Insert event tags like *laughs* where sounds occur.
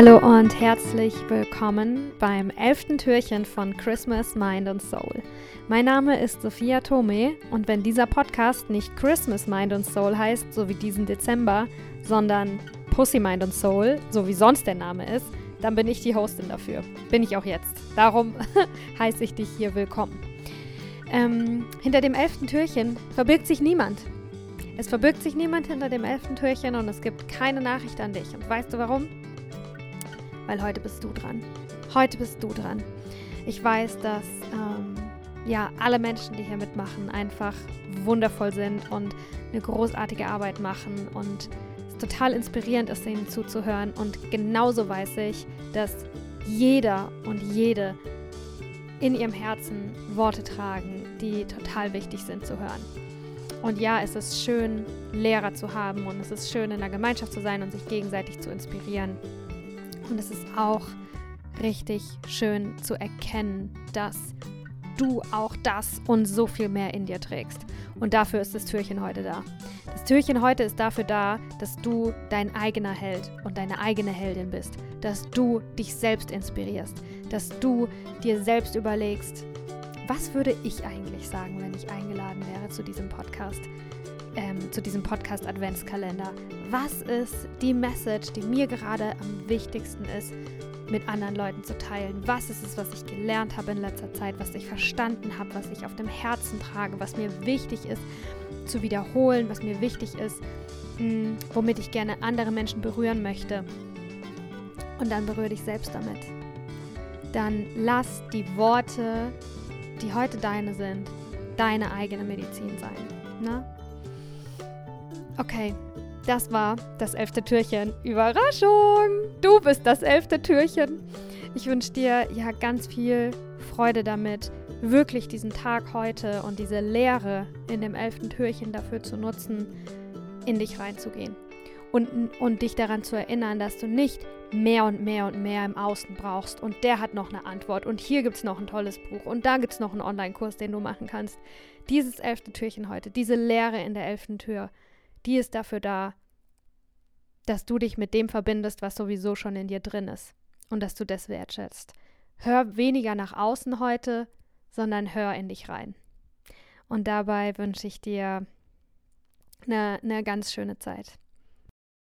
Hallo und herzlich willkommen beim elften Türchen von Christmas Mind and Soul. Mein Name ist Sophia Tome und wenn dieser Podcast nicht Christmas Mind and Soul heißt, so wie diesen Dezember, sondern Pussy Mind and Soul, so wie sonst der Name ist, dann bin ich die Hostin dafür. Bin ich auch jetzt. Darum *laughs* heiße ich dich hier willkommen. Ähm, hinter dem elften Türchen verbirgt sich niemand. Es verbirgt sich niemand hinter dem elften Türchen und es gibt keine Nachricht an dich. Und weißt du warum? Weil heute bist du dran. Heute bist du dran. Ich weiß, dass ähm, ja alle Menschen, die hier mitmachen, einfach wundervoll sind und eine großartige Arbeit machen und es total inspirierend ist, ihnen zuzuhören. Und genauso weiß ich, dass jeder und jede in ihrem Herzen Worte tragen, die total wichtig sind zu hören. Und ja, es ist schön, Lehrer zu haben und es ist schön, in der Gemeinschaft zu sein und sich gegenseitig zu inspirieren. Und es ist auch richtig schön zu erkennen, dass du auch das und so viel mehr in dir trägst. Und dafür ist das Türchen heute da. Das Türchen heute ist dafür da, dass du dein eigener Held und deine eigene Heldin bist. Dass du dich selbst inspirierst. Dass du dir selbst überlegst, was würde ich eigentlich sagen, wenn ich eingeladen wäre zu diesem Podcast? Ähm, zu diesem Podcast Adventskalender. Was ist die Message, die mir gerade am wichtigsten ist, mit anderen Leuten zu teilen? Was ist es, was ich gelernt habe in letzter Zeit, was ich verstanden habe, was ich auf dem Herzen trage, was mir wichtig ist zu wiederholen, was mir wichtig ist, mh, hm, womit ich gerne andere Menschen berühren möchte? Und dann berühre dich selbst damit. Dann lass die Worte die heute deine sind, deine eigene Medizin sein. Ne? Okay, das war das elfte Türchen. Überraschung! Du bist das elfte Türchen. Ich wünsche dir ja ganz viel Freude damit, wirklich diesen Tag heute und diese Lehre in dem elften Türchen dafür zu nutzen, in dich reinzugehen und, und dich daran zu erinnern, dass du nicht mehr und mehr und mehr im Außen brauchst und der hat noch eine Antwort und hier gibt es noch ein tolles Buch und da gibt es noch einen Online-Kurs, den du machen kannst. Dieses elfte Türchen heute, diese Lehre in der elften Tür, die ist dafür da, dass du dich mit dem verbindest, was sowieso schon in dir drin ist und dass du das wertschätzt. Hör weniger nach außen heute, sondern hör in dich rein. Und dabei wünsche ich dir eine, eine ganz schöne Zeit.